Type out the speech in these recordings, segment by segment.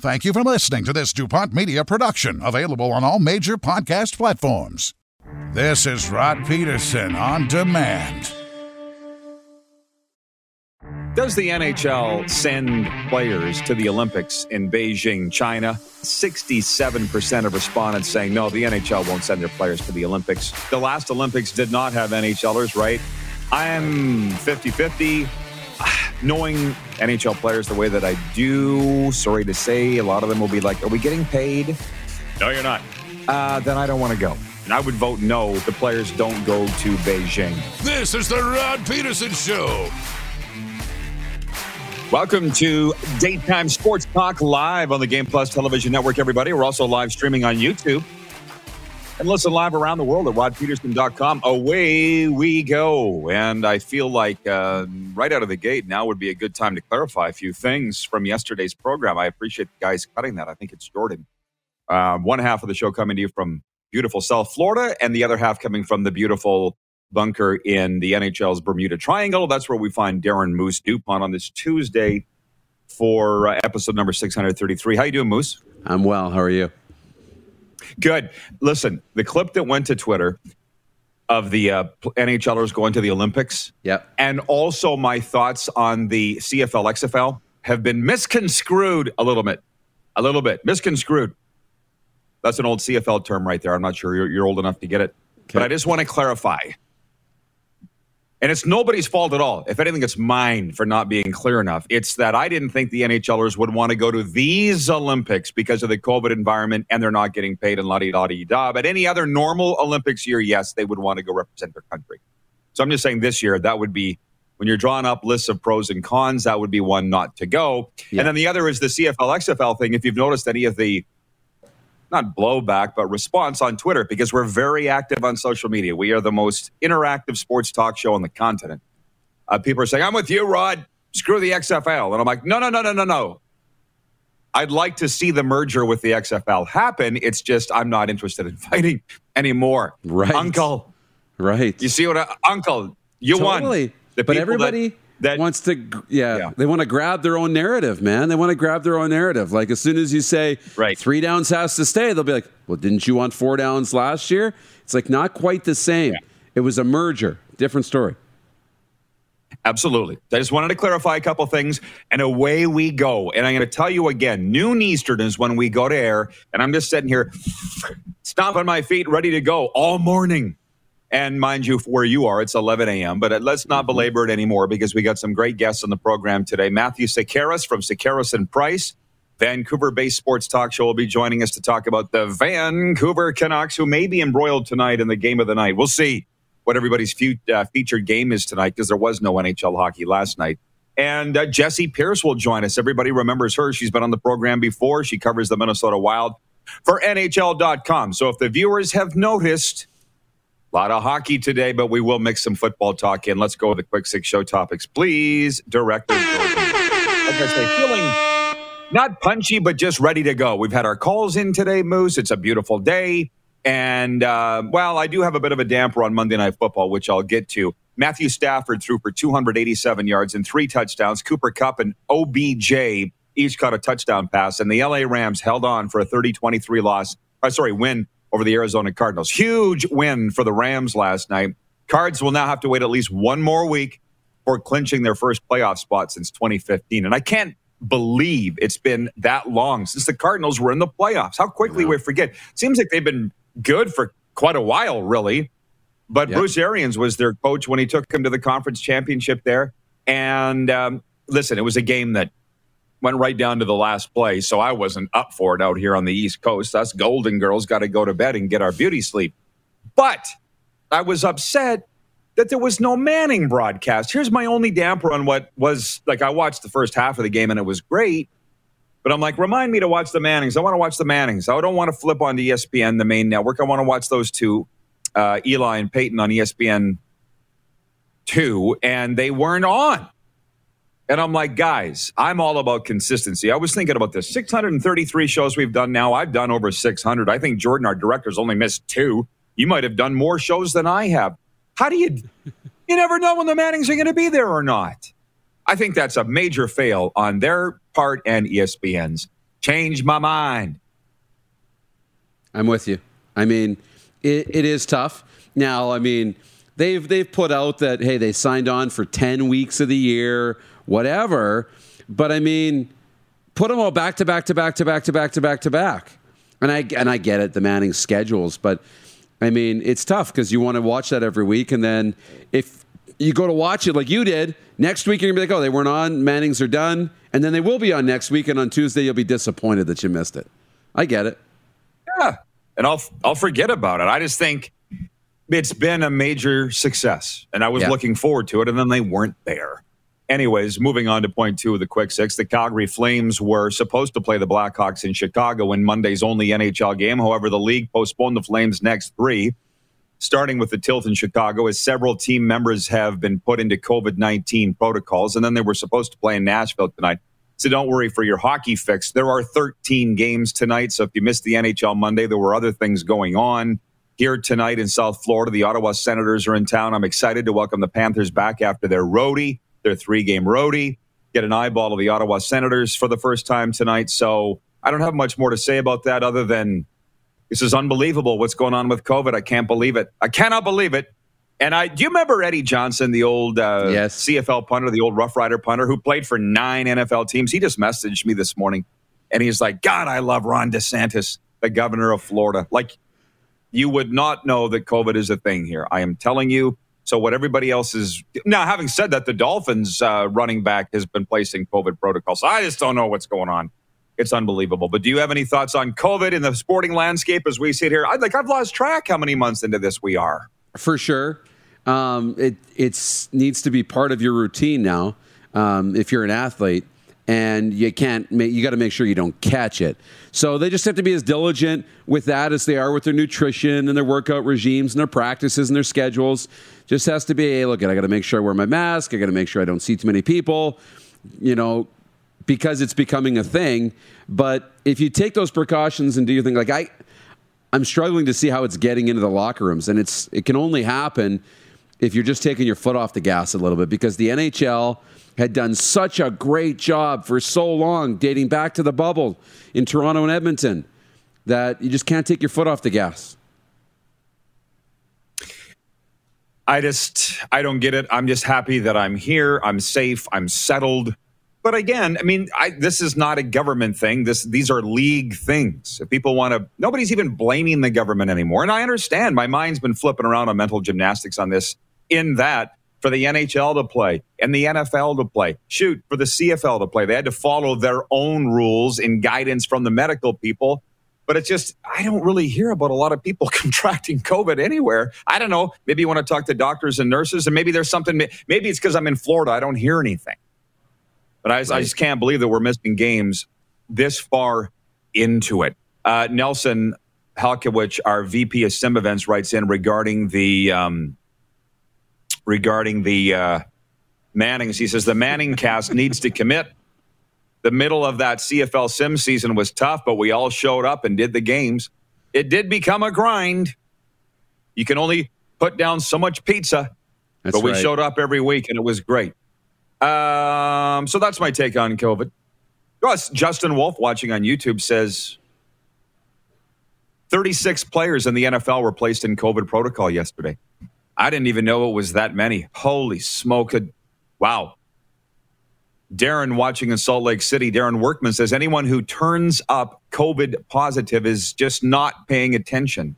Thank you for listening to this DuPont Media production, available on all major podcast platforms. This is Rod Peterson on demand. Does the NHL send players to the Olympics in Beijing, China? 67% of respondents saying no, the NHL won't send their players to the Olympics. The last Olympics did not have NHLers, right? I'm 50 50. Knowing NHL players the way that I do, sorry to say, a lot of them will be like, Are we getting paid? No, you're not. Uh, then I don't want to go. And I would vote no. If the players don't go to Beijing. This is the Rod Peterson Show. Welcome to Daytime Sports Talk live on the Game Plus Television Network, everybody. We're also live streaming on YouTube. And listen live around the world at rodpeterson.com. Away we go. And I feel like uh, right out of the gate, now would be a good time to clarify a few things from yesterday's program. I appreciate the guys cutting that. I think it's Jordan. Uh, one half of the show coming to you from beautiful South Florida, and the other half coming from the beautiful bunker in the NHL's Bermuda Triangle. That's where we find Darren Moose Dupont on this Tuesday for uh, episode number 633. How you doing, Moose? I'm well. How are you? Good. Listen, the clip that went to Twitter of the uh, NHLers going to the Olympics, yep. and also my thoughts on the CFL XFL have been misconstrued a little bit. A little bit misconstrued. That's an old CFL term right there. I'm not sure you're, you're old enough to get it, okay. but I just want to clarify. And it's nobody's fault at all. If anything, it's mine for not being clear enough. It's that I didn't think the NHLers would want to go to these Olympics because of the COVID environment and they're not getting paid and la di da di da. But any other normal Olympics year, yes, they would want to go represent their country. So I'm just saying this year, that would be when you're drawing up lists of pros and cons, that would be one not to go. Yeah. And then the other is the CFL XFL thing. If you've noticed any of the not blowback, but response on Twitter because we're very active on social media. We are the most interactive sports talk show on the continent. Uh, people are saying, I'm with you, Rod. Screw the XFL. And I'm like, no, no, no, no, no, no. I'd like to see the merger with the XFL happen. It's just I'm not interested in fighting anymore. Right. Uncle. Right. You see what, I, Uncle, you totally. won. The but everybody. That, that wants to yeah, yeah. they want to grab their own narrative man they want to grab their own narrative like as soon as you say right. three downs has to stay they'll be like well didn't you want four downs last year it's like not quite the same yeah. it was a merger different story Absolutely. I just wanted to clarify a couple things, and away we go. And I'm going to tell you again, noon Eastern is when we go to air, and I'm just sitting here, stomping my feet, ready to go all morning. And mind you, where you are, it's 11 a.m. But let's not mm-hmm. belabor it anymore because we got some great guests on the program today. Matthew Sekeres from Sekeres and Price, Vancouver-based sports talk show, will be joining us to talk about the Vancouver Canucks, who may be embroiled tonight in the game of the night. We'll see what everybody's fe- uh, featured game is tonight because there was no NHL hockey last night. And uh, Jessi Pierce will join us. Everybody remembers her. She's been on the program before. She covers the Minnesota Wild for NHL.com. So if the viewers have noticed, a lot of hockey today, but we will mix some football talk in. Let's go with the quick six show topics, please. Director. Like I say, feeling not punchy, but just ready to go. We've had our calls in today, Moose. It's a beautiful day. And, uh, well, I do have a bit of a damper on Monday Night Football, which I'll get to. Matthew Stafford threw for 287 yards and three touchdowns. Cooper Kupp and OBJ each caught a touchdown pass. And the LA Rams held on for a 30 23 loss, uh, sorry, win over the Arizona Cardinals. Huge win for the Rams last night. Cards will now have to wait at least one more week for clinching their first playoff spot since 2015. And I can't believe it's been that long since the Cardinals were in the playoffs. How quickly we forget. Seems like they've been good for quite a while, really. But yep. Bruce Arians was their coach when he took them to the conference championship there. And um, listen, it was a game that went right down to the last play. So I wasn't up for it out here on the East Coast. Us Golden Girls got to go to bed and get our beauty sleep. But I was upset that there was no Manning broadcast. Here's my only damper on what was like I watched the first half of the game and it was great. But I'm like, remind me to watch the Mannings. I want to watch the Mannings. I don't want to flip on the ESPN, the main network. I want to watch those two, uh, Eli and Peyton on ESPN two, and they weren't on. And I'm like, guys, I'm all about consistency. I was thinking about this 633 shows we've done now. I've done over 600. I think Jordan, our director's only missed two. You might have done more shows than I have. How do you, you never know when the Mannings are going to be there or not. I think that's a major fail on their part and ESPN's. Change my mind. I'm with you. I mean, it, it is tough. Now, I mean, they've they've put out that hey, they signed on for 10 weeks of the year, whatever. But I mean, put them all back to back to back to back to back to back to back. And I and I get it, the Manning schedules, but I mean, it's tough because you want to watch that every week, and then if you go to watch it like you did next week, you're gonna be like, oh, they weren't on. Mannings are done, and then they will be on next week, and on Tuesday you'll be disappointed that you missed it. I get it. Yeah, and I'll I'll forget about it. I just think it's been a major success, and I was Yeah. looking forward to it, and then they weren't there. Anyways, moving on to point two of the quick six, the Calgary Flames were supposed to play the Blackhawks in Chicago in Monday's only NHL game. However, the league postponed the Flames' next three, starting with the tilt in Chicago, as several team members have been put into COVID 19 protocols, and then they were supposed to play in Nashville tonight. So don't worry for your hockey fix. There are 13 games tonight. So if you missed the NHL Monday, there were other things going on. Here tonight in South Florida, the Ottawa Senators are in town. I'm excited to welcome the Panthers back after their roadie, their three game roadie. Get an eyeball of the Ottawa Senators for the first time tonight. So I don't have much more to say about that other than this is unbelievable what's going on with COVID. I can't believe it. I cannot believe it. And I do you remember Eddie Johnson, the old uh, Yes. CFL punter, the old Rough Rider punter who played for nine NFL teams? He just messaged me this morning and he's like, God, I love Ron DeSantis, the governor of Florida. Like, you would not know that COVID is a thing here. I am telling you. So, what everybody else is now, having said that, the Dolphins uh, running back has been placing COVID protocols. I just don't know what's going on. It's unbelievable. But do you have any thoughts on COVID in the sporting landscape as we sit here? I like I've lost track how many months into this we are. for sure. Um, it it's needs to be part of your routine now. Um, if you're an athlete, and you can't, you got to make sure you don't catch it. So they just have to be as diligent with that as they are with their nutrition and their workout regimes and their practices and their schedules. Just has to be, hey, look, I got to make sure I wear my mask. I got to make sure I don't see too many people. You know, because it's becoming a thing. But if you take those precautions and do your thing, like I, I'm struggling to see how it's getting into the locker rooms, and it's it can only happen if you're just taking your foot off the gas a little bit because the NHL had done such a great job for so long, dating back to the bubble in Toronto and Edmonton, that you just can't take your foot off the gas. I just I don't get it. I'm just happy that I'm here. I'm safe. I'm settled. But again, I mean, I, this is not a government thing. This these are league things. If people want to, nobody's even blaming the government anymore. And I understand. My mind's been flipping around on mental gymnastics on this. In that, for the NHL to play and the NFL to play, shoot for the CFL to play, they had to follow their own rules and guidance from the medical people. But it's just, I don't really hear about a lot of people contracting COVID anywhere. I don't know. Maybe you want to talk to doctors and nurses, and maybe there's something, maybe it's because I'm in Florida. I don't hear anything. But I, I just can't believe that we're missing games this far into it. Uh, Nelson Halkowicz, our VP of Sim Events, writes in regarding the um, regarding the uh, Mannings. He says the Manning cast needs to commit. The middle of that CFL Sim season was tough, but we all showed up and did the games. It did become a grind. You can only put down so much pizza, That's but we right. showed up every week and it was great. Um, so that's my take on COVID. Plus, Justin Wolf watching on YouTube says 36 players in the NFL were placed in COVID protocol yesterday. I didn't even know it was that many. Holy smoke. Wow. Darren watching in Salt Lake City, Darren Workman says anyone who turns up COVID positive is just not paying attention.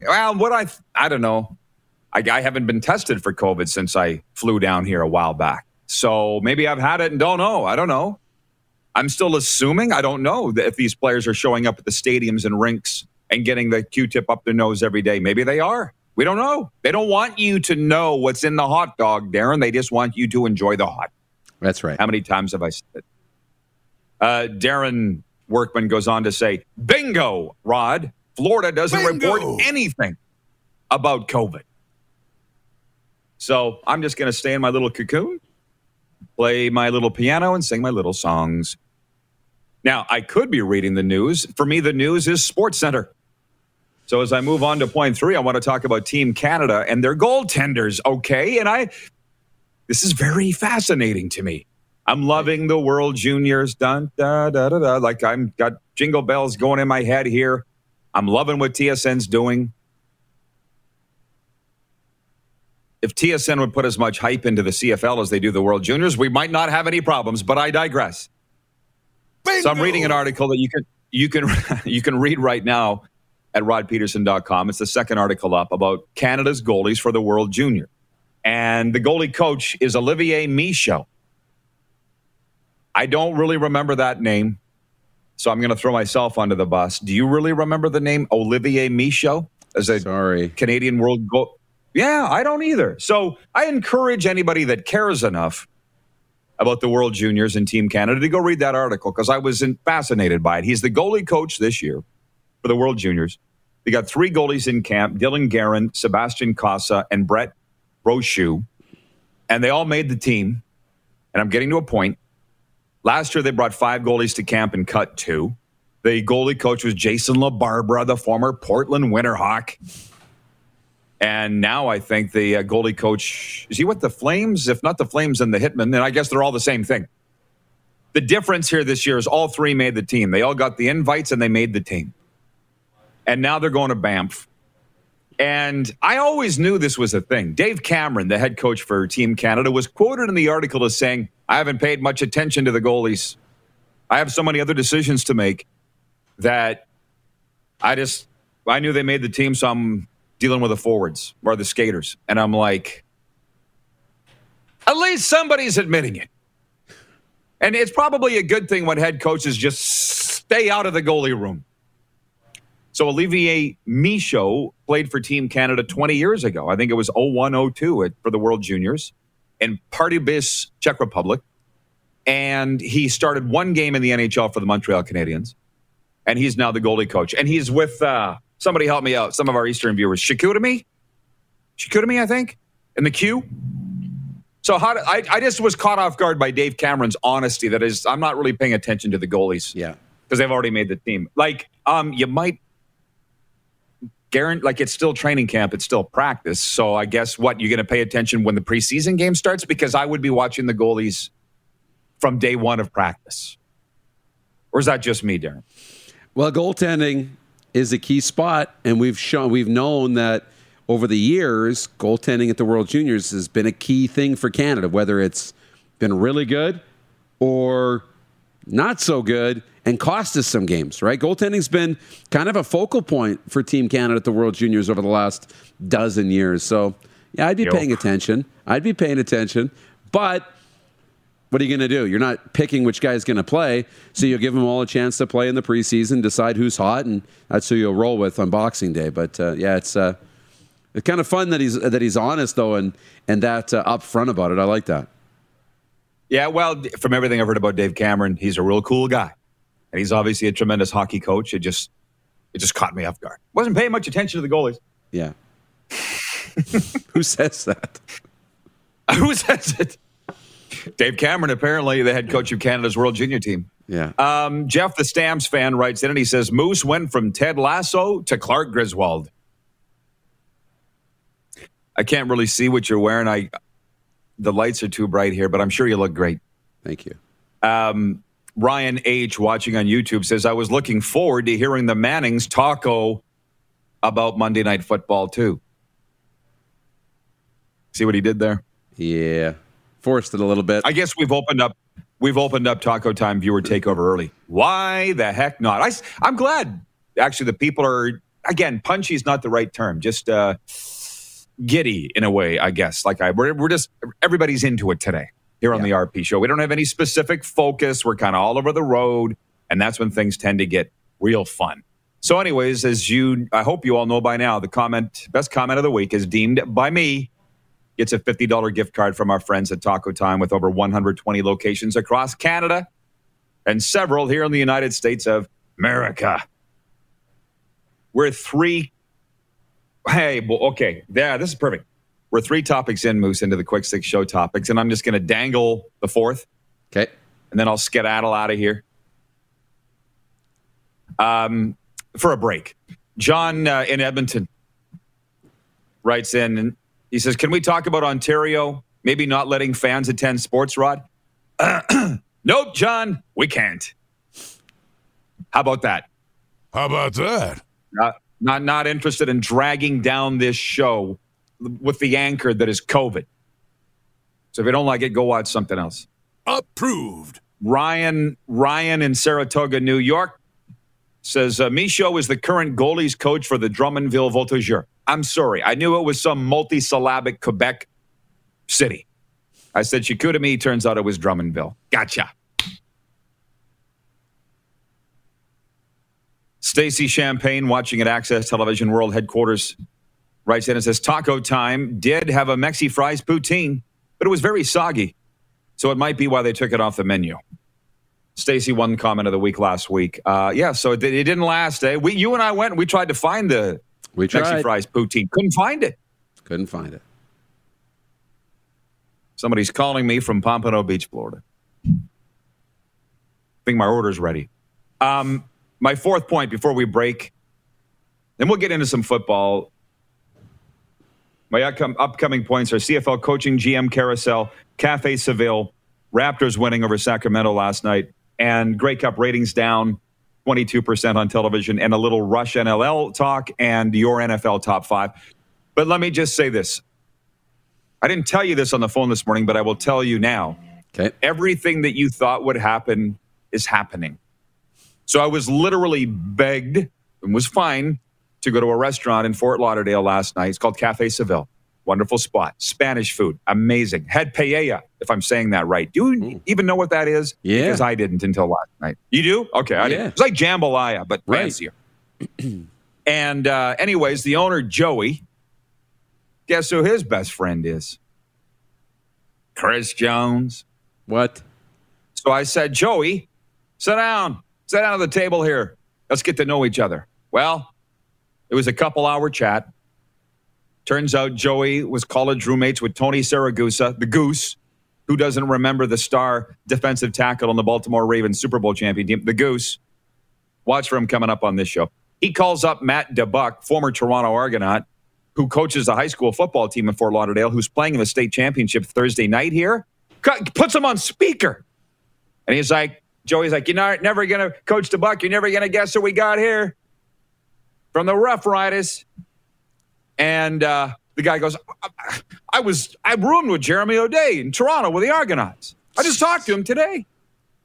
Well, what I, I don't know. I, I haven't been tested for COVID since I flew down here a while back. So maybe I've had it and don't know. I don't know. I'm still assuming. I don't know if these players are showing up at the stadiums and rinks and getting the Q-tip up their nose every day. Maybe they are. We don't know. They don't want you to know what's in the hot dog, Darren. They just want you to enjoy the hot. That's right. How many times have I said it? Uh, Darren Workman goes on to say, "Bingo, Rod. Florida doesn't Bingo. report anything about COVID." So I'm just going to stay in my little cocoon, play my little piano, and sing my little songs. Now, I could be reading the news. For me, the news is Sports Center. So as I move on to point three, I want to talk about Team Canada and their goaltenders. Okay, and I this is very fascinating to me. I'm loving the World Juniors. Dun, da, da, da, da. Like I'm got jingle bells going in my head here. I'm loving what TSN's doing. If TSN would put as much hype into the CFL as they do the World Juniors, we might not have any problems, but I digress. Bingo! So I'm reading an article that you can you can you can read right now at rodpeterson.com. It's the second article up about Canada's goalies for the World Junior. And the goalie coach is Olivier Michaud. I don't really remember that name. So I'm going to throw myself under the bus. Do you really remember the name Olivier Michaud as a Sorry. Canadian World Goal? Yeah, I don't either. So I encourage anybody that cares enough about the World Juniors and Team Canada to go read that article because I was in, fascinated by it. He's the goalie coach this year for the World Juniors. They got three goalies in camp Dylan Garand, Sebastian Cossa, and Brett Brochu. And they all made the team. And I'm getting to a point. Last year, they brought five goalies to camp and cut two. The goalie coach was Jason LaBarbera, the former Portland Winterhawk. And now I think the uh, goalie coach is he with the Flames? If not the Flames and the Hitmen, and I guess they're all the same thing. The difference here this year is all three made the team. They all got the invites and they made the team. And now they're going to Banff. And I always knew this was a thing. Dave Cameron, the head coach for Team Canada, was quoted in the article as saying, I haven't paid much attention to the goalies. I have so many other decisions to make that I just, I knew they made the team, so I'm dealing with the forwards or the skaters. And I'm like, at least somebody's admitting it. And it's probably a good thing when head coaches just stay out of the goalie room. So Olivier Michaud played for Team Canada 20 years ago. I think it was 0102 for the World Juniors in Pardubice, Czech Republic. And he started one game in the NHL for the Montreal Canadiens. And he's now the goalie coach. And he's with uh, somebody help me out, some of our Eastern viewers. Chicoutimi? Chicoutimi, I think, in the queue. So how do, I, I just was caught off guard by Dave Cameron's honesty. That is, I'm not really paying attention to the goalies Yeah. because they've already made the team. Like, um, you might guarantee, like, it's still training camp, it's still practice. So I guess what you're going to pay attention when the preseason game starts because I would be watching the goalies from day one of practice. Or is that just me, Darren? Well, goaltending is a key spot, and we've shown we've known that over the years, goaltending at the World Juniors has been a key thing for Canada, whether it's been really good or not so good and cost us some games, right? Goaltending's been kind of a focal point for Team Canada at the World Juniors over the last dozen years. So, yeah, I'd be paying attention. I'd be paying attention. But what are you going to do? You're not picking which guy's going to play, so you'll give them all a chance to play in the preseason, decide who's hot, and that's who you'll roll with on Boxing Day. But uh, yeah, it's uh, it's kind of fun that he's that he's honest though, and and that uh, upfront about it. I like that. Yeah, well, from everything I've heard about Dave Cameron, he's a real cool guy. And he's obviously a tremendous hockey coach. It just it just caught me off guard. Wasn't paying much attention to the goalies. Yeah. Who says that? Who says it? Dave Cameron, apparently the head coach of Canada's World Junior team. Yeah. Um, Jeff, the Stamps fan, writes in and he says Moose went from Ted Lasso to Clark Griswold. I can't really see what you're wearing. I the lights are too bright here, but I'm sure you look great. Thank you. Um, Ryan H. watching on YouTube says I was looking forward to hearing the Mannings taco about Monday Night Football too. See what he did there? Yeah. Forced it a little bit. I guess we've opened up we've opened up Taco Time viewer takeover early. Why the heck not? I, am glad actually the people are again punchy is not the right term. Just uh, giddy in a way, I guess. Like I we're, we're just everybody's into it today here on the RP show. We don't have any specific focus. We're kind of all over the road, and that's when things tend to get real fun. So, anyways, as you, I hope you all know by now, the comment, best comment of the week is deemed by me gets a $50 gift card from our friends at Taco Time with over 120 locations across Canada and several here in the United States of America. We're three. Hey, well, okay. Yeah, this is perfect. We're three topics in, Moose, into the quick six show topics, and I'm just going to dangle the fourth, Okay. and then I'll skedaddle out of here um, for a break. John uh, in Edmonton writes in, and he says, Can we talk about Ontario maybe not letting fans attend sports, Rod? nope, John, we can't. How about that? How about that? Not, not, not interested in dragging down this show with the anchor that is COVID. So if you don't like it, go watch something else. Approved. Ryan Ryan in Saratoga, New York says uh, Michaud is the current goalies coach for the Drummondville Voltigeurs. I'm sorry, I knew it was some multisyllabic Quebec city. I said Chicoutimi. Turns out it was Drummondville. Gotcha. Stacy Champagne watching at Access Television World Headquarters writes in and says Taco Time did have a Mexi fries poutine, but it was very soggy. So it might be why they took it off the menu. Stacy, one comment of the week last week. Uh, yeah, so it, it, didn't last. Eh? We, you and I went and we tried to find the We Mexi tried. fries poutine. Couldn't find it. Couldn't find it. Somebody's calling me from Pompano Beach, Florida. I think my order's ready. Um, my fourth point before we break, then we'll get into some football. My upcoming points are CFL coaching GM carousel, Cafe Seville, Raptors winning over Sacramento last night, and Grey Cup ratings down 22% on television, and a little Rush NLL talk and your NFL top five. But let me just say this I didn't tell you this on the phone this morning, but I will tell you now. Okay. Everything that you thought would happen is happening. So I was literally begged and was fine to go to a restaurant in Fort Lauderdale last night. It's called Cafe Seville. Wonderful spot. Spanish food. Amazing. Had paella, if I'm saying that right. Do you even know what that is? Yeah. Because I didn't until last night. You do? Okay. I Yeah. didn't. It's like jambalaya, but Right. fancier. and uh, anyways, the owner, Joey, guess who his best friend is? Chris Jones. What? So I said, Joey, sit down. Sit down at the table here. Let's get to know each other. Well, it was a couple hour chat. Turns out Joey was college roommates with Tony Siragusa, the Goose. Who doesn't remember the star defensive tackle on the Baltimore Ravens Super Bowl champion team? The Goose. Watch for him coming up on this show. He calls up Matt DeBuck, former Toronto Argonaut, who coaches a high school football team in Fort Lauderdale, who's playing in the state championship Thursday night here. Puts him on speaker. And he's like, Joey's like, you're not, never going to, Coach DeBuck, you're never going to guess who we got here from the Rough Riders. And uh, the guy goes, I, I was, I roomed with Jeremy O'Day in Toronto with the Argonauts. I just talked to him today.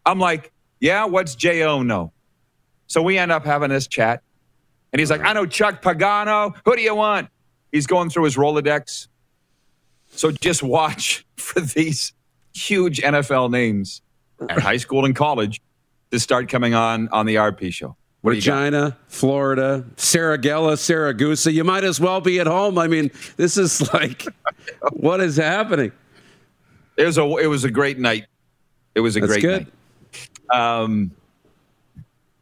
I'm like, yeah, what's J.O. know? So we end up having this chat. And he's like, I know Chuck Pagano. Who do you want? He's going through his Rolodex. So just watch for these huge NFL names at high school and college to start coming on on the RP show. What do you got? Regina, Florida, Saragella, Siragusa. You might as well be at home. I mean, this is like, what is happening? It was a it was a great night. It was a That's great good. night. Um,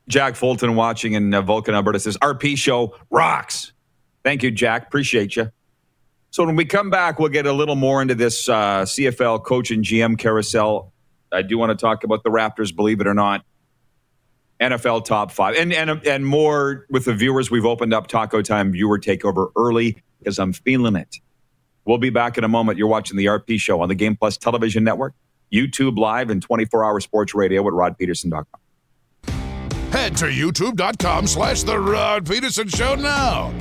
Jack Fulton watching in uh, Vulcan, Alberta says RP show rocks. Thank you, Jack. Appreciate you. So when we come back, we'll get a little more into this uh, CFL coach and GM carousel. I do want to talk about the Raptors, believe it or not. NFL top five, and and and more with the viewers. We've opened up Taco Time viewer takeover early because I'm feeling it. We'll be back in a moment. You're watching the RP show on the Game Plus television network, YouTube live, and 24 hour sports radio at rodpeterson.com. Head to youtube.com slash The Rod Peterson Show now.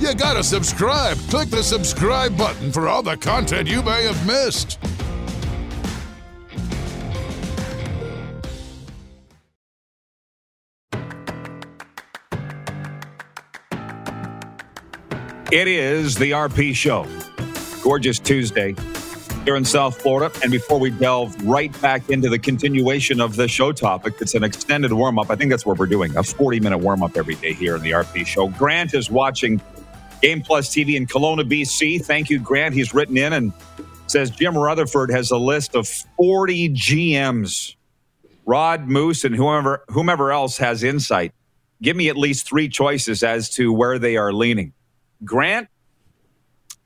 You gotta subscribe. Click the subscribe button for all the content you may have missed. It is the RP show. Gorgeous Tuesday here in South Florida. And before we delve right back into the continuation of the show topic, it's an extended warm up. I think that's what we're doing a 40 minute warm up every day here in the RP show. Grant is watching Game Plus TV in Kelowna, BC. Thank you, Grant. He's written in and says Jim Rutherford has a list of 40 GMs. Rod Moose and whomever whomever else has insight. Give me at least three choices as to where they are leaning. Grant,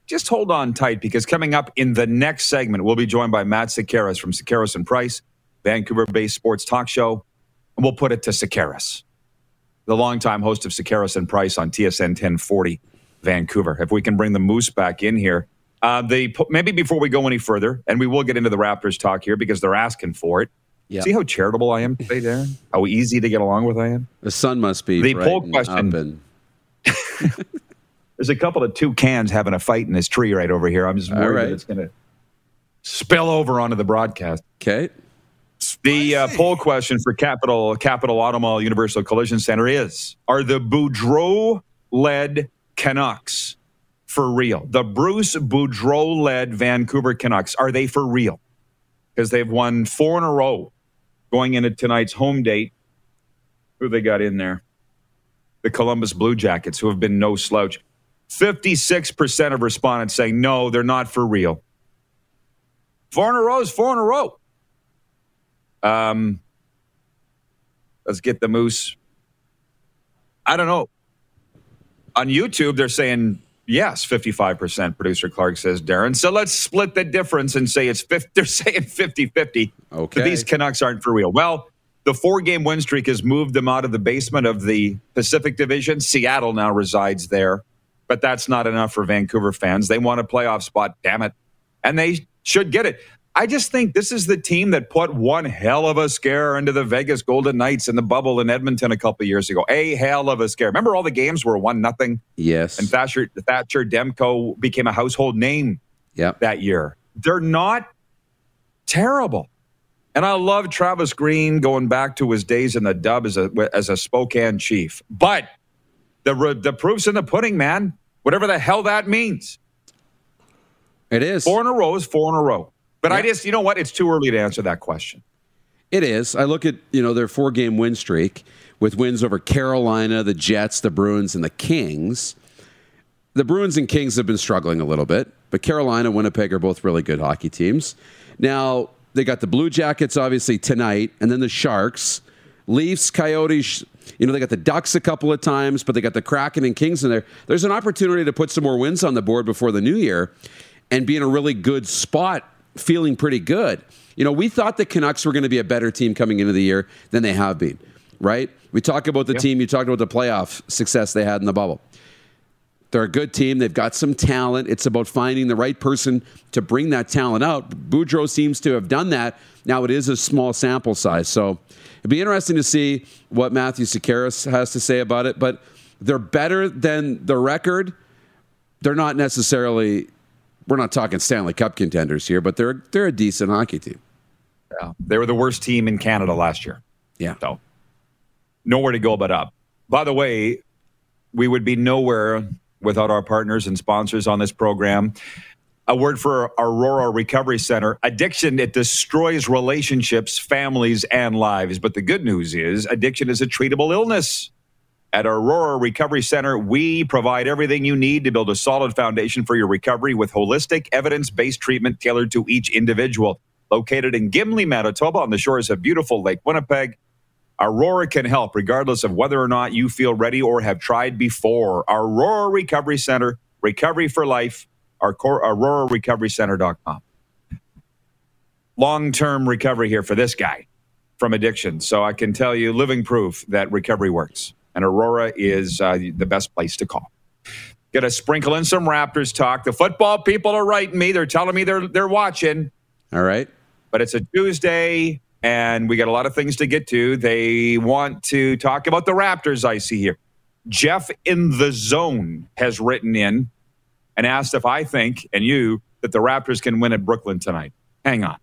just hold on tight because coming up in the next segment, we'll be joined by Matt Sekeres from Sekeres and Price, Vancouver-based sports talk show, and we'll put it to Sekeres, the longtime host of Sekeres and Price on TSN 1040 Vancouver. If we can bring the Moose back in here, Uh, they maybe before we go any further, and we will get into the Raptors talk here because they're asking for it. Yeah. See how charitable I am today, Darren? How easy to get along with I am. The sun must be The poll question- There's a couple of two cans having a fight in this tree right over here. I'm just worried right. that it's going to spill over onto the broadcast. okay. The uh, poll question for Capital Capital Automall Universal Collision Center is: Are the Boudreau-led Canucks for real? The Bruce Boudreau-led Vancouver Canucks are they for real? Because they've won four in a row going into tonight's home date. Who they got in there? The Columbus Blue Jackets, who have been no slouch. Fifty-six percent of respondents saying no, they're not for real. Four in a row is four in a row. Um, let's get the moose. I don't know. On YouTube, they're saying yes, 55%, producer Clark says, Darren. So let's split the difference and say it's 50, they're saying 50 50. Okay. These Canucks aren't for real. Well, the four game win streak has moved them out of the basement of the Pacific Division. Seattle now resides there, but that's not enough for Vancouver fans. They want a playoff spot, damn it. And they should get it. I just think this is the team that put one hell of a scare into the Vegas Golden Knights in the bubble in Edmonton a couple years ago. A hell of a scare. Remember all the games were one nothing, Yes. and Thatcher Thatcher Demko became a household name Yep. that year. They're not terrible. And I love Travis Green going back to his days in the dub as a as a Spokane chief. But the the proof's in the pudding, man. Whatever the hell that means. It is. Four in a row is four in a row. But I just, you know what? It's too early to answer that question. It is. I look at you know their four game win streak with wins over Carolina, the Jets, the Bruins, and the Kings. The Bruins and Kings have been struggling a little bit, but Carolina, Winnipeg are both really good hockey teams. Now they got the Blue Jackets obviously tonight, and then the Sharks, Leafs, Coyotes. You know they got the Ducks a couple of times, but they got the Kraken and Kings in there. There's an opportunity to put some more wins on the board before the new year, and be in a really good spot, feeling pretty good. You know, we thought the Canucks were going to be a better team coming into the year than they have been, right? We talk about the team, you talked about the playoff success they had in the bubble. They're a good team. They've got some talent. It's about finding the right person to bring that talent out. Boudreau seems to have done that. Now it is a small sample size, so it'd be interesting to see what Matthew Sekeres has to say about it. But they're better than the record. They're not necessarily. We're not talking Stanley Cup contenders here, but they're they're a decent hockey team. Yeah. They were the worst team in Canada last year. Yeah. So nowhere to go but up. By the way, we would be nowhere without our partners and sponsors on this program. A word for Aurora Recovery Center. Addiction, it destroys relationships, families, and lives. But the good news is addiction is a treatable illness. At Aurora Recovery Center, we provide everything you need to build a solid foundation for your recovery with holistic, evidence based treatment tailored to each individual. Located in Gimli, Manitoba, on the shores of beautiful Lake Winnipeg, Aurora can help regardless of whether or not you feel ready or have tried before. Aurora Recovery Center, recovery for life, aurorarecoverycenter.com. Long term recovery here for this guy from addiction. So I can tell you, living proof that recovery works. And Aurora is uh, the best place to call. Get a sprinkle in some Raptors talk. The football people are writing me. They're telling me they're they're watching All right. but it's a Tuesday and we got a lot of things to get to. They want to talk about the Raptors, I see here. Jeff in the zone has written in and asked if I think, and you, that the Raptors can win at Brooklyn tonight. Hang on.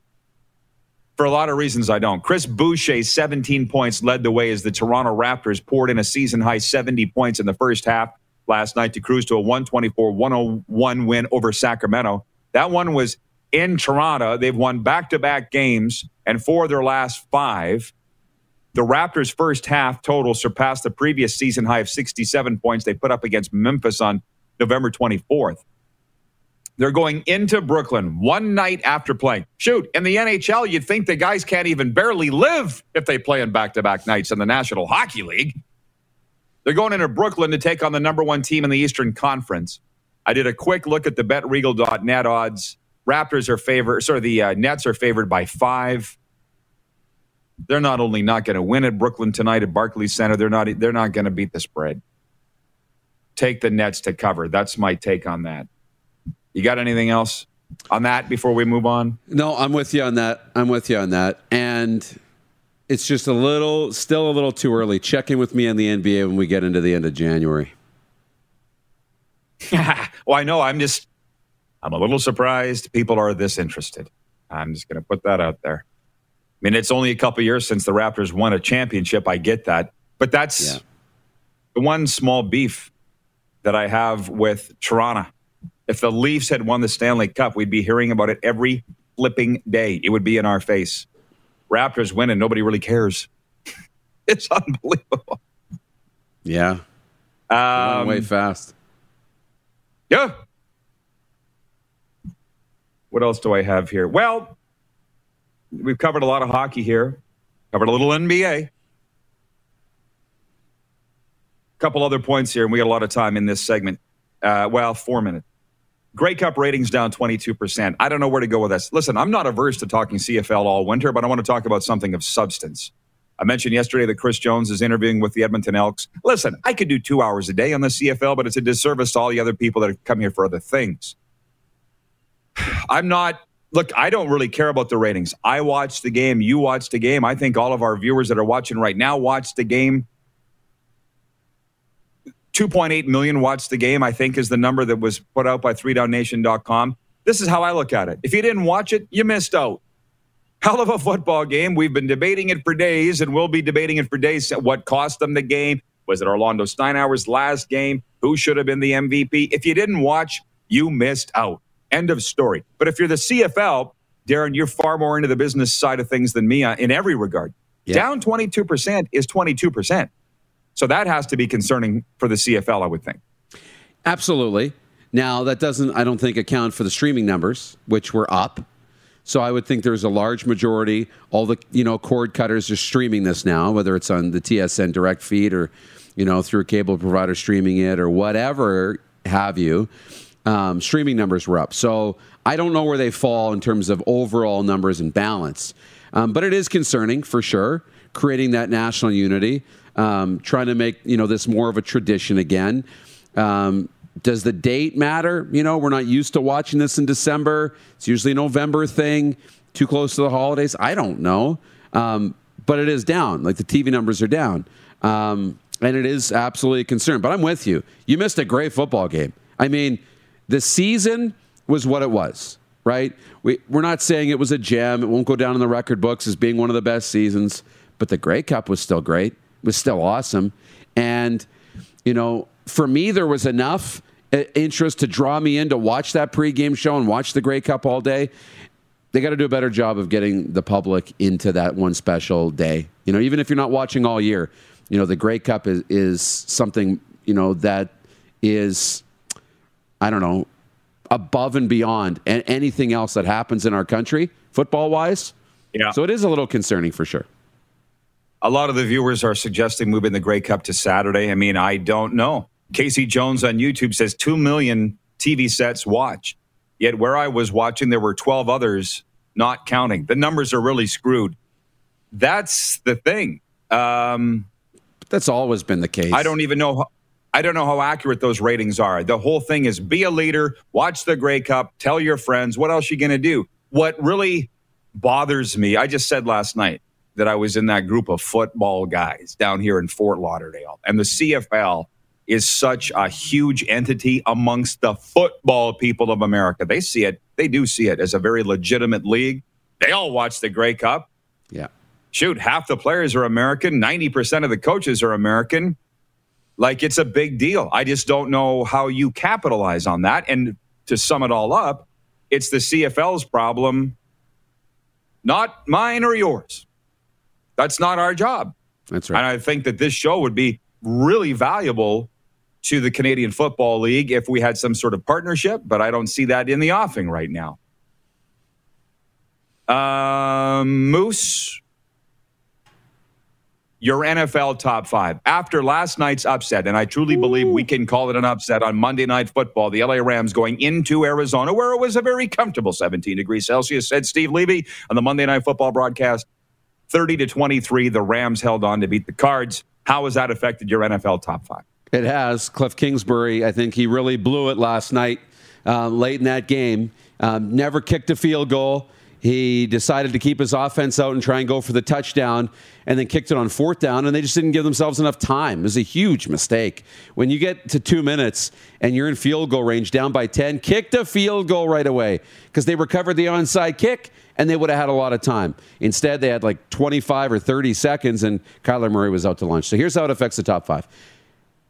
For a lot of reasons, I don't. Chris Boucher's 17 points, led the way as the Toronto Raptors poured in a season high 70 points in the first half last night to cruise to a 124 101 win over Sacramento. That one was in Toronto. They've won back to back games, and four of their last five. The Raptors' first half total surpassed the previous season high of 67 points they put up against Memphis on November 24th. They're going into Brooklyn one night after playing. Shoot, in the NHL, you'd think the guys can't even barely live if they play in back to back nights in the National Hockey League. They're going into Brooklyn to take on the number one team in the Eastern Conference. I did a quick look at the betregal.net odds. Raptors are favored, sorry, the uh, Nets are favored by five. They're not only not going to win at Brooklyn tonight at Barclays Center, they're not they're not going to beat the spread. Take the Nets to cover. That's my take on that. You got anything else on that before we move on? No, I'm with you on that. I'm with you on that. And it's just a little, still a little too early. Check in with me on the NBA when we get into the end of January. well, I know. I'm just, I'm a little surprised people are this interested. I'm just going to put that out there. I mean, it's only a couple years since the Raptors won a championship. I get that. But that's yeah. the one small beef that I have with Toronto. If the Leafs had won the Stanley Cup, we'd be hearing about it every flipping day. It would be in our face. Raptors win and nobody really cares. it's unbelievable. Yeah. Um, way fast. Yeah. What else do I have here? Well, we've covered a lot of hockey here, covered a little NBA. A couple other points here, and we got a lot of time in this segment. Uh, well, four minutes. Grey Cup ratings down 22%. I don't know where to go with this. Listen, I'm not averse to talking CFL all winter, but I want to talk about something of substance. I mentioned yesterday that Chris Jones is interviewing with the Edmonton Elks. Listen, I could do two hours a day on the CFL, but it's a disservice to all the other people that have come here for other things. I'm not, look, I don't really care about the ratings. I watch the game. You watch the game. I think all of our viewers that are watching right now watch the game. 2.8 million watched the game, I think, is the number that was put out by 3downnation.com. This is how I look at it. If you didn't watch it, you missed out. Hell of a football game. We've been debating it for days, and we'll be debating it for days. What cost them the game? Was it Orlando Steinauer's last game? Who should have been the MVP? If you didn't watch, you missed out. End of story. But if you're the CFL, Darren, you're far more into the business side of things than me uh, in every regard. Yeah. Down 22% is 22%. So that has to be concerning for the CFL, I would think. Absolutely. Now, that doesn't, I don't think, account for the streaming numbers, which were up. So I would think there's a large majority. All the you know cord cutters are streaming this now, whether it's on the TSN direct feed or you know through a cable provider streaming it or whatever have you. Um, streaming numbers were up. So I don't know where they fall in terms of overall numbers and balance, um, but it is concerning for sure. Creating that national unity um, trying to make you know this more of a tradition again. Um, does the date matter? You know, we're not used to watching this in December. It's usually a November thing, too close to the holidays. I don't know, um, but it is down. Like the TV numbers are down, um, and it is absolutely a concern. But I'm with you. You missed a great football game. I mean, the season was what it was right? We, we're not saying it was a gem. It won't go down in the record books as being one of the best seasons, but the Grey Cup was still great was still awesome. And, you know, for me, there was enough uh, interest to draw me in to watch that pregame show and watch the Grey Cup all day. They got to do a better job of getting the public into that one special day. You know, even if you're not watching all year, you know, the Grey Cup is, is something, you know, that is, I don't know, above and beyond anything else that happens in our country, football wise. Yeah. So it is a little concerning for sure a lot of the viewers are suggesting moving the Grey Cup to Saturday. I mean, I don't know. Casey Jones on YouTube says 2 million TV sets watch. Yet where I was watching, there were 12 others not counting. The numbers are really screwed. That's the thing. Um, That's always been the case. I don't even know. How, I don't know how accurate those ratings are. The whole thing is be a leader, watch the Grey Cup, tell your friends. What else are you going to do? What really bothers me, I just said last night, that I was in that group of football guys down here in Fort Lauderdale. And the CFL is such a huge entity amongst the football people of America. They see it, they do see it as a very legitimate league. They all watch the Grey Cup. Yeah. Shoot, half the players are American, 90% of the coaches are American. Like it's a big deal. I just don't know how you capitalize on that. And to sum it all up, it's the CFL's problem, not mine or yours. That's not our job. That's right. And I think that this show would be really valuable to the Canadian Football League if we had some sort of partnership, but I don't see that in the offing right now. Um, Moose, your NFL top five. After last night's upset, and I truly Ooh. believe we can call it an upset on Monday Night Football, the LA Rams going into Arizona, where it was a very comfortable 17 degrees Celsius, said Steve Levy on the Monday Night Football broadcast. 30 to 23, the Rams held on to beat the Cards. How has that affected your NFL top five? It has. Cliff Kingsbury, I think he really blew it last night uh, late in that game. Um, never kicked a field goal. He decided to keep his offense out and try and go for the touchdown, and then kicked it on fourth down, and they just didn't give themselves enough time. It was a huge mistake. When you get to two minutes and you're in field goal range, down by 10, kick the field goal right away because they recovered the onside kick and they would have had a lot of time. Instead, they had like 25 or 30 seconds, and Kyler Murray was out to lunch. So here's how it affects the top five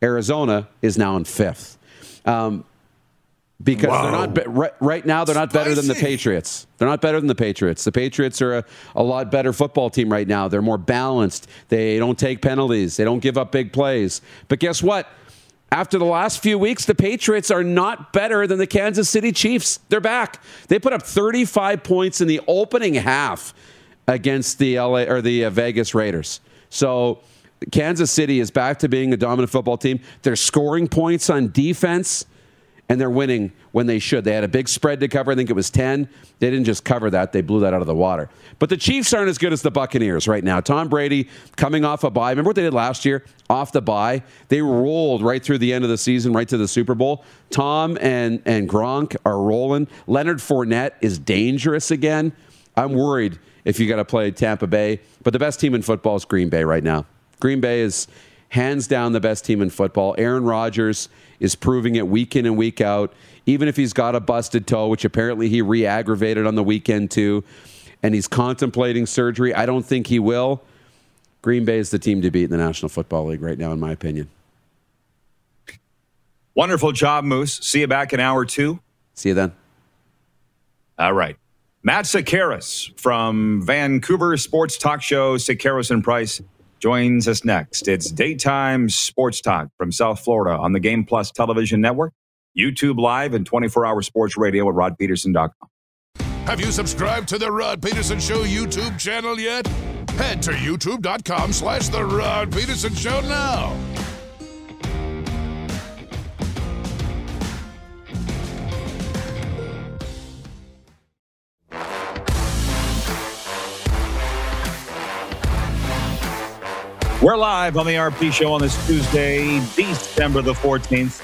Arizona is now in fifth. Um, because they're not be- right, right, now they're not Spicy. better than the Patriots. They're not better than the Patriots. The Patriots are a, a, lot better football team right now. They're more balanced. They don't take penalties. They don't give up big plays. But guess what? After the last few weeks, the Patriots are not better than the Kansas City Chiefs. They're back. They put up 35 points in the opening half against the LA or the uh, Vegas Raiders. So Kansas City is back to being a dominant football team. They're scoring points on defense and they're winning when they should. They had a big spread to cover. I think it was 10. They didn't just cover that, they blew that out of the water. But the Chiefs aren't as good as the Buccaneers right now. Tom Brady coming off a bye. Remember what they did last year? Off the bye. They rolled right through the end of the season, right to the Super Bowl. Tom and, and Gronk are rolling. Leonard Fournette is dangerous again. I'm worried if you got to play Tampa Bay. But the best team in football is Green Bay right now. Green Bay is hands down the best team in football. Aaron Rodgers is proving it week in and week out. Even if he's got a busted toe, which apparently he re aggravated on the weekend too, and he's contemplating surgery, I don't think he will. Green Bay is the team to beat in the National Football League right now, in my opinion. Wonderful job, Moose. See you back in hour two. See you then. All right. Matt Sekeres from Vancouver Sports Talk Show, Sekeres and Price joins us next. It's daytime sports talk from South Florida on the Game Plus television network, YouTube Live, and 24 hour sports radio at rodpeterson.com. Have you subscribed to the Rod Peterson Show YouTube channel yet? Head to youtube.com slash The Rod Peterson Show now. We're live on the RP show on this Tuesday, December the 14th.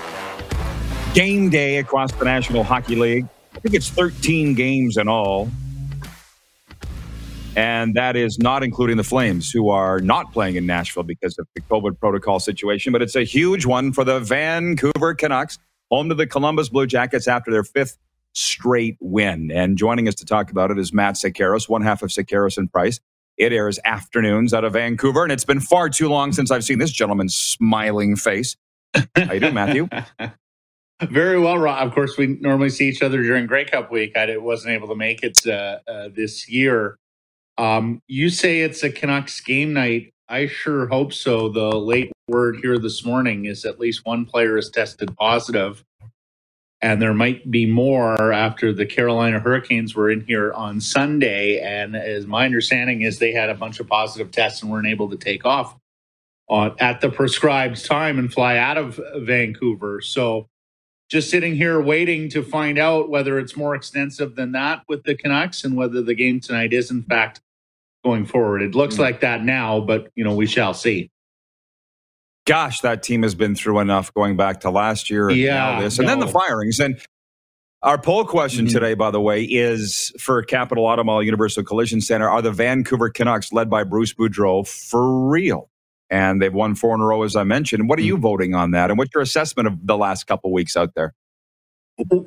Game day across the National Hockey League. I think it's 13 games in all. And that is not including the Flames, who are not playing in Nashville because of the COVID protocol situation. But it's a huge one for the Vancouver Canucks, home to the Columbus Blue Jackets after their fifth straight win. And joining us to talk about it is Matt Sekeres, one half of Sekeres and Price. It airs afternoons out of Vancouver, and it's been far too long since I've seen this gentleman's smiling face. How you doing, Matthew? Very well, Rob. Of course, we normally see each other during Grey Cup week. I wasn't able to make it uh, uh, this year. Um, you say it's a Canucks game night. I sure hope so. The late word here this morning is at least one player is tested positive and there might be more after the Carolina Hurricanes were in here on Sunday. And as my understanding is, they had a bunch of positive tests and weren't able to take off on, at the prescribed time and fly out of Vancouver. So just sitting here waiting to find out whether it's more extensive than that with the Canucks and whether the game tonight is in fact going forward. It looks mm-hmm. like that now, but you know we shall see gosh, that team has been through enough going back to last year and yeah, this, and no. then the firings. And our poll question mm-hmm. today, by the way, is for Capital Automall Universal Collision Center: Are the Vancouver Canucks, led by Bruce Boudreau, for real? And they've won four in a row, as I mentioned. What are you mm-hmm. voting on that? And what's your assessment of the last couple weeks out there?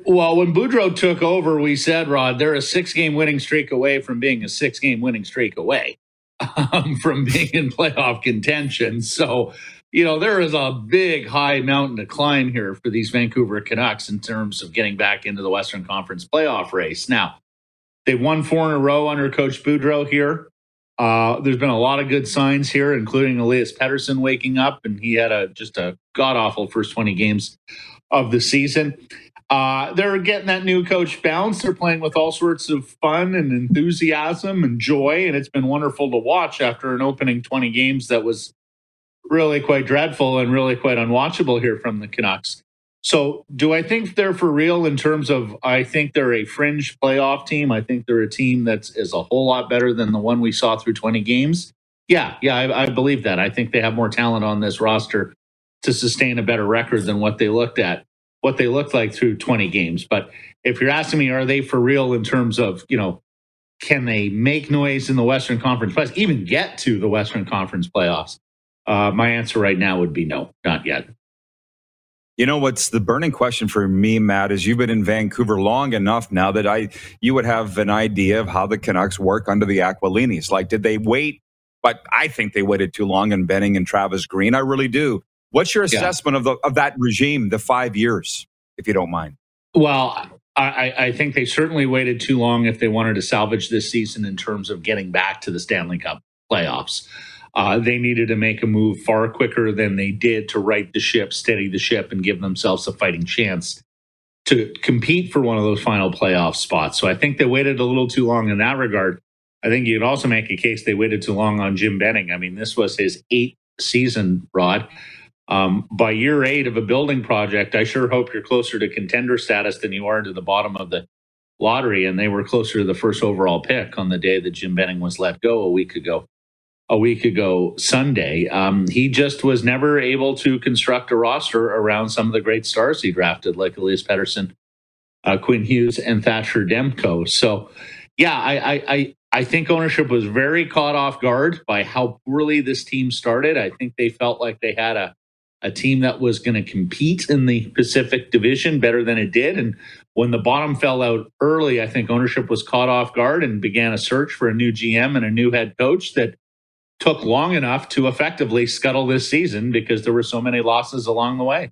Well, when Boudreau took over, we said, Rod, they're a six-game winning streak away from being a six-game winning streak away um, from being in playoff contention. So you know, there is a big high mountain to climb here for these Vancouver Canucks in terms of getting back into the Western Conference playoff race. Now, they've won four in a row under Coach Boudreau here. Uh, there's been a lot of good signs here, including Elias Pettersson waking up, and he had a just a god awful first 20 games of the season. Uh, they're getting that new coach bounce. They're playing with all sorts of fun and enthusiasm and joy, and it's been wonderful to watch after an opening 20 games that was really quite dreadful and really quite unwatchable here from the Canucks. So, do I think they're for real in terms of I think they're a fringe playoff team? I think they're a team that is a whole lot better than the one we saw through 20 games. Yeah, yeah, I, I believe that. I think they have more talent on this roster to sustain a better record than what they looked at what they looked like through 20 games. But if you're asking me, are they for real in terms of, you know, can they make noise in the Western Conference playoffs, even get to the Western Conference playoffs? Uh, my answer right now would be no, not yet. You know what's the burning question for me, Matt, is you've been in Vancouver long enough now that I you would have an idea of how the Canucks work under the Aquilinis. Like, did they wait? But I think they waited too long in Benning and Travis Green. I really do. What's your assessment yeah. of the of that regime, the five years, if you don't mind? Well, I, I, think they certainly waited too long if they wanted to salvage this season in terms of getting back to the Stanley Cup playoffs. Uh, they needed to make a move far quicker than they did to right the ship, steady the ship, and give themselves a fighting chance to compete for one of those final playoff spots. So I think they waited a little too long in that regard. I think you could also make a case they waited too long on Jim Benning. I mean, this was his eighth season, Rod. Um, by year eight of a building project, I sure hope you're closer to contender status than you are to the bottom of the lottery. And they were closer to the first overall pick on the day that Jim Benning was let go a week ago a week ago Sunday. Um, he just was never able to construct a roster around some of the great stars he drafted, like Elias Pettersson, uh, Quinn Hughes, and Thatcher Demko. So, yeah, I, I, I think ownership was very caught off guard by how poorly this team started. I think they felt like they had a a team that was going to compete in the Pacific Division better than it did. And when the bottom fell out early, I think ownership was caught off guard and began a search for a new GM and a new head coach that took long enough to effectively scuttle this season because there were so many losses along the way.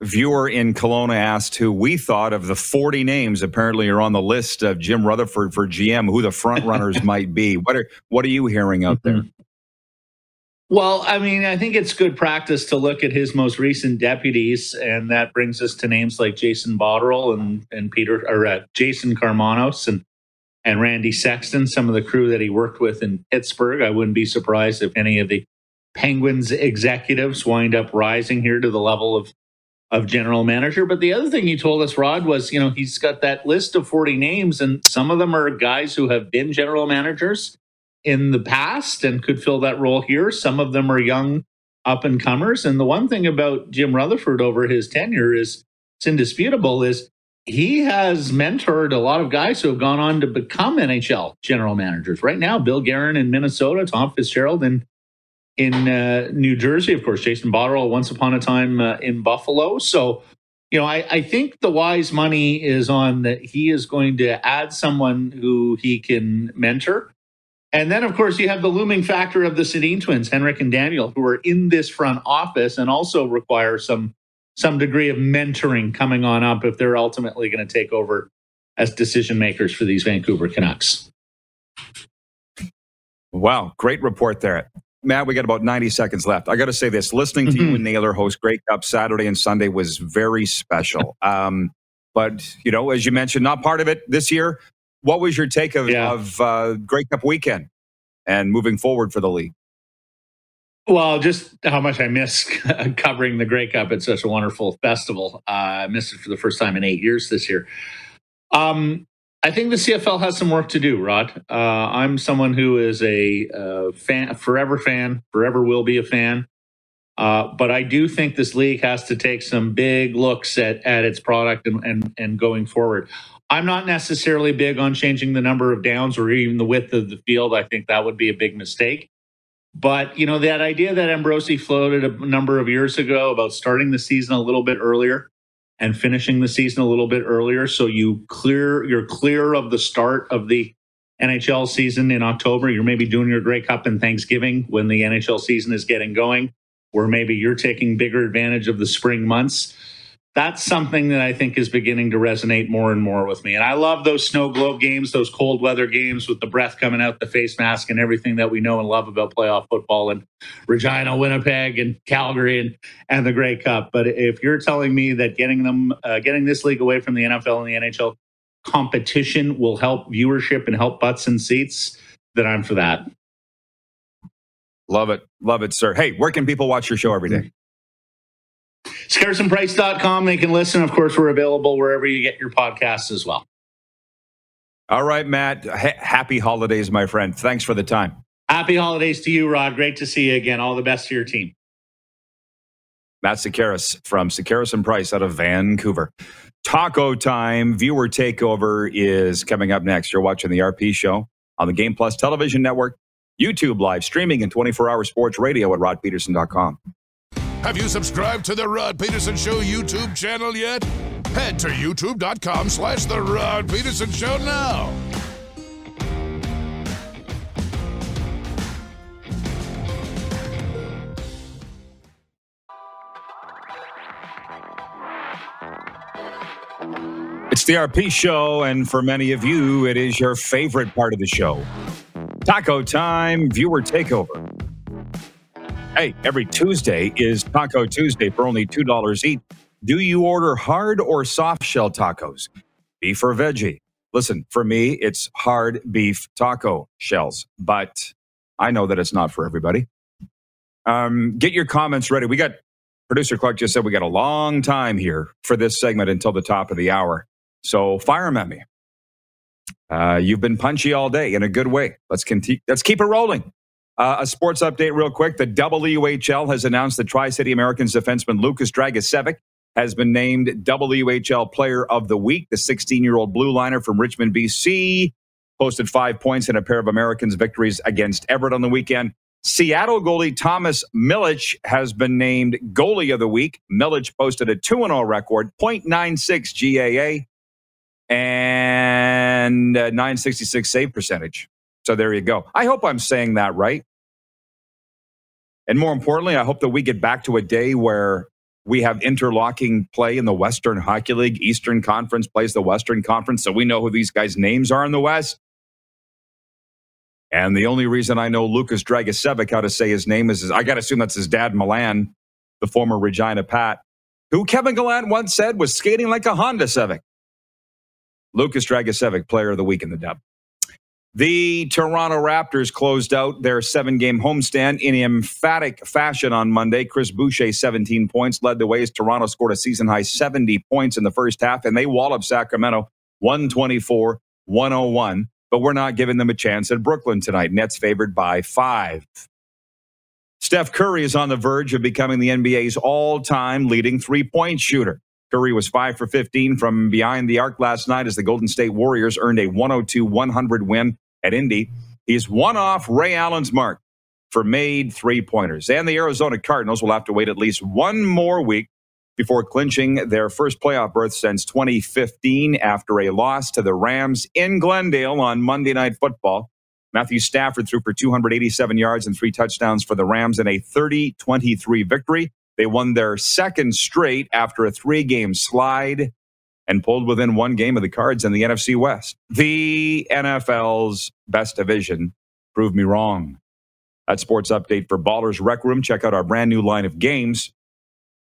Viewer in Kelowna asked who we thought of the 40 names apparently are on the list of Jim Rutherford for GM, who the front runners might be. What are what are you hearing out there? Mm-hmm. Well, I mean, I think it's good practice to look at his most recent deputies, and that brings us to names like Jason Botterill and and Peter or uh, Jason Karmanos and and Randy Sexton, some of the crew that he worked with in Pittsburgh. I wouldn't be surprised if any of the Penguins executives wind up rising here to the level of of general manager. But the other thing he told us, Rod, was you know he's got that list of forty names, and some of them are guys who have been general managers in the past and could fill that role here. Some of them are young up and comers. And the one thing about Jim Rutherford over his tenure is it's indisputable is he has mentored a lot of guys who have gone on to become NHL general managers. Right now, Bill Guerin in Minnesota, Tom Fitzgerald in in uh, New Jersey, of course, Jason Botterill once upon a time uh, in Buffalo. So, you know, I, I think the wise money is on that he is going to add someone who he can mentor. And then, of course, you have the looming factor of the Sedin twins, Henrik and Daniel, who are in this front office and also require some some degree of mentoring coming on up if they're ultimately going to take over as decision makers for these Vancouver Canucks. Wow, great report there. Matt, we got about 90 seconds left. I got to say this listening to mm-hmm. you and Naylor host Grey Cup Saturday and Sunday was very special. Um, but, you know, as you mentioned, not part of it this year. What was your take of, yeah. of uh, Grey Cup weekend and moving forward for the league? Well, just how much I miss covering the Grey Cup. It's such a wonderful festival. Uh, I missed it for the first time in eight years this year. Um, I think the CFL has some work to do, Rod. Uh, I'm someone who is a uh, fan, forever fan, forever will be a fan. Uh, but I do think this league has to take some big looks at, at its product and, and, and going forward. I'm not necessarily big on changing the number of downs or even the width of the field. I think that would be a big mistake. But you know that idea that Ambrosie floated a number of years ago about starting the season a little bit earlier and finishing the season a little bit earlier, so you clear you're clear of the start of the NHL season in October. You're maybe doing your Grey Cup in Thanksgiving when the NHL season is getting going, or maybe you're taking bigger advantage of the spring months that's something that I think is beginning to resonate more and more with me. And I love those snow globe games, those cold weather games with the breath coming out the face mask and everything that we know and love about playoff football and Regina, Winnipeg, and Calgary and, and the Grey Cup. But if you're telling me that getting them, uh, getting this league away from the NFL and the NHL competition will help viewership and help butts and seats, then I'm for that. Love it. Love it, sir. Hey, where can people watch your show every day? sekeresandprice.com. They can listen. Of course, we're available wherever you get your podcasts as well. All right, Matt. Happy holidays, my friend. Thanks for the time. Happy holidays to you, Rod. Great to see you again. All the best to your team. Matt Sekeres from Sekeres and Price out of Vancouver. Taco time viewer takeover is coming up next. You're watching the RP show on the Game Plus television network, YouTube live streaming, and 24 hour sports radio at rodpeterson.com. Have you subscribed to the Rod Peterson Show YouTube channel yet? Head to youtube.com slash the Rod Peterson Show now. It's the RP show, and for many of you, it is your favorite part of the show. Taco time, viewer takeover. Hey, every Tuesday is Taco Tuesday for only $2 each. Do you order hard or soft shell tacos? Beef or veggie? Listen, for me, it's hard beef taco shells, but I know that it's not for everybody. Um, get your comments ready. We got producer Clark just said we got a long time here for this segment until the top of the hour. So fire them at me. Uh, you've been punchy all day in a good way. Let's. Let's keep it rolling. Uh, a sports update, real quick. The WHL has announced that Tri City Americans defenseman Lucas Dragicevic has been named WHL Player of the Week. The 16 year old blue liner from Richmond, BC, posted five points in a pair of Americans' victories against Everett on the weekend. Seattle goalie Thomas Milic has been named Goalie of the Week. Milic posted a 2 0 record, 0.96 GAA, and 966 save percentage. So there you go. I hope I'm saying that right. And more importantly, I hope that we get back to a day where we have interlocking play in the Western Hockey League. Eastern Conference plays the Western Conference, so we know who these guys' names are in the West. And the only reason I know Lucas Dragicevic how to say his name is, I got to assume that's his dad, Milan, the former Regina Pat, who Kevin Gallant once said was skating like a Honda Civic. Lucas Dragicevic, player of the week in the dub. The Toronto Raptors closed out their seven game homestand in emphatic fashion on Monday. Chris Boucher, 17 points, led the way as Toronto scored a season high 70 points in the first half, and they walloped Sacramento 124 101. But we're not giving them a chance at Brooklyn tonight. Nets favored by five. Steph Curry is on the verge of becoming the NBA's all time leading three point shooter. Curry was 5 for 15 from behind the arc last night as the Golden State Warriors earned a 102 100 win at Indy. He's one off Ray Allen's mark for made three pointers. And the Arizona Cardinals will have to wait at least one more week before clinching their first playoff berth since 2015 after a loss to the Rams in Glendale on Monday Night Football. Matthew Stafford threw for 287 yards and three touchdowns for the Rams in a 30 23 victory. They won their second straight after a three game slide and pulled within one game of the Cards in the NFC West. The NFL's best division proved me wrong. That sports update for Ballers Rec Room. Check out our brand new line of games.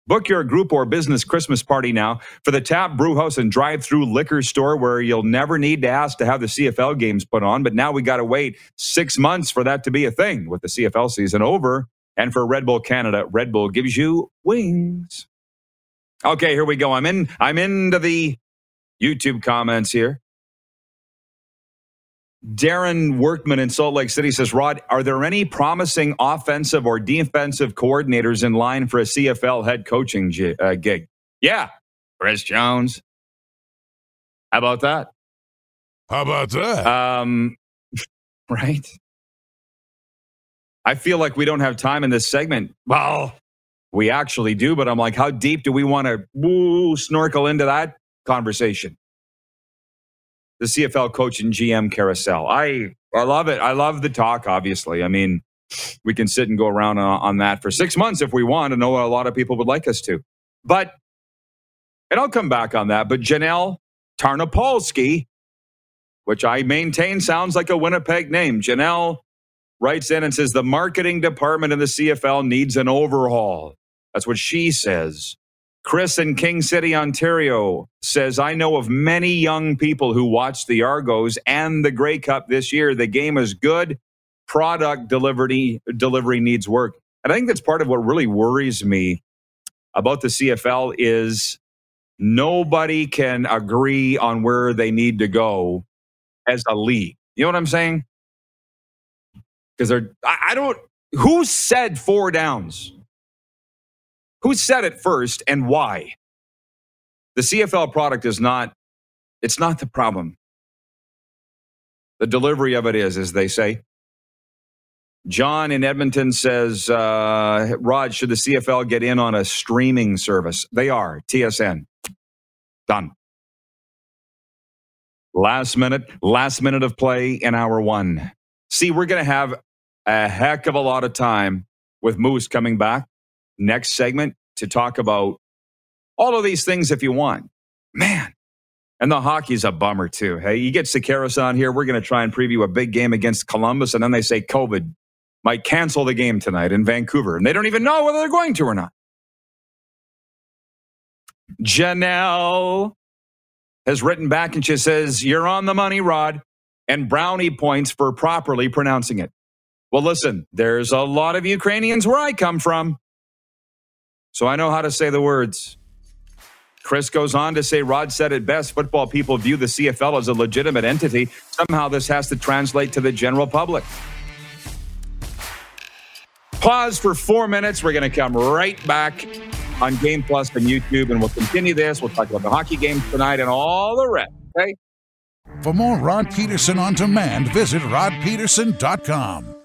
Book your group or business Christmas party now for the Tap Brewhouse and Drive Through Liquor Store, where you'll never need to ask to have the CFL games put on. But now we got to wait six months for that to be a thing with the CFL season over. And for Red Bull Canada, Red Bull gives you wings. Okay, here we go. I'm in. I'm into the YouTube comments here. Darren Workman in Salt Lake City says, Rod, are there any promising offensive or defensive coordinators in line for a CFL head coaching uh, gig? Yeah, Chris Jones. How about that? How about that? Um, right. I feel like we don't have time in this segment. Well, we actually do, but I'm like, how deep do we want to snorkel into that conversation? The CFL coach and GM carousel. I I love it. I love the talk. Obviously, I mean, we can sit and go around on, on that for six months if we want. I know a lot of people would like us to, but and I'll come back on that. But Janelle Tarnopolsky, which I maintain sounds like a Winnipeg name, Janelle writes in and says the marketing department in the CFL needs an overhaul. That's what she says. Chris in King City, Ontario says, I know of many young people who watch the Argos and the Grey Cup this year. The game is good. Product delivery, delivery needs work. And I think that's part of what really worries me about the CFL is nobody can agree on where they need to go as a league. You know what I'm saying? Because they're, I, I don't, who said four downs? Who said it first and why? The CFL product is not, it's not the problem. The delivery of it is, as they say. John in Edmonton says, uh, Rod, should the CFL get in on a streaming service? They are, TSN. Done. Last minute, last minute of play in hour one. See, we're going to have a heck of a lot of time with Moose coming back next segment to talk about all of these things if you want. Man. And the hockey's a bummer too. Hey, you get Sekeres on here. We're going to try and preview a big game against Columbus. And then they say COVID might cancel the game tonight in Vancouver. And they don't even know whether they're going to or not. Janelle has written back and she says, You're on the money, Rod, and brownie points for properly pronouncing it. Well, listen, there's a lot of Ukrainians where I come from. So I know how to say the words. Chris goes on to say, Rod said it best football people view the CFL as a legitimate entity. Somehow this has to translate to the general public. Pause for four minutes. We're going to come right back on Game Plus and YouTube, and we'll continue this. We'll talk about the hockey games tonight and all the rest. Okay. For more Rod Peterson on demand, visit rodpeterson.com.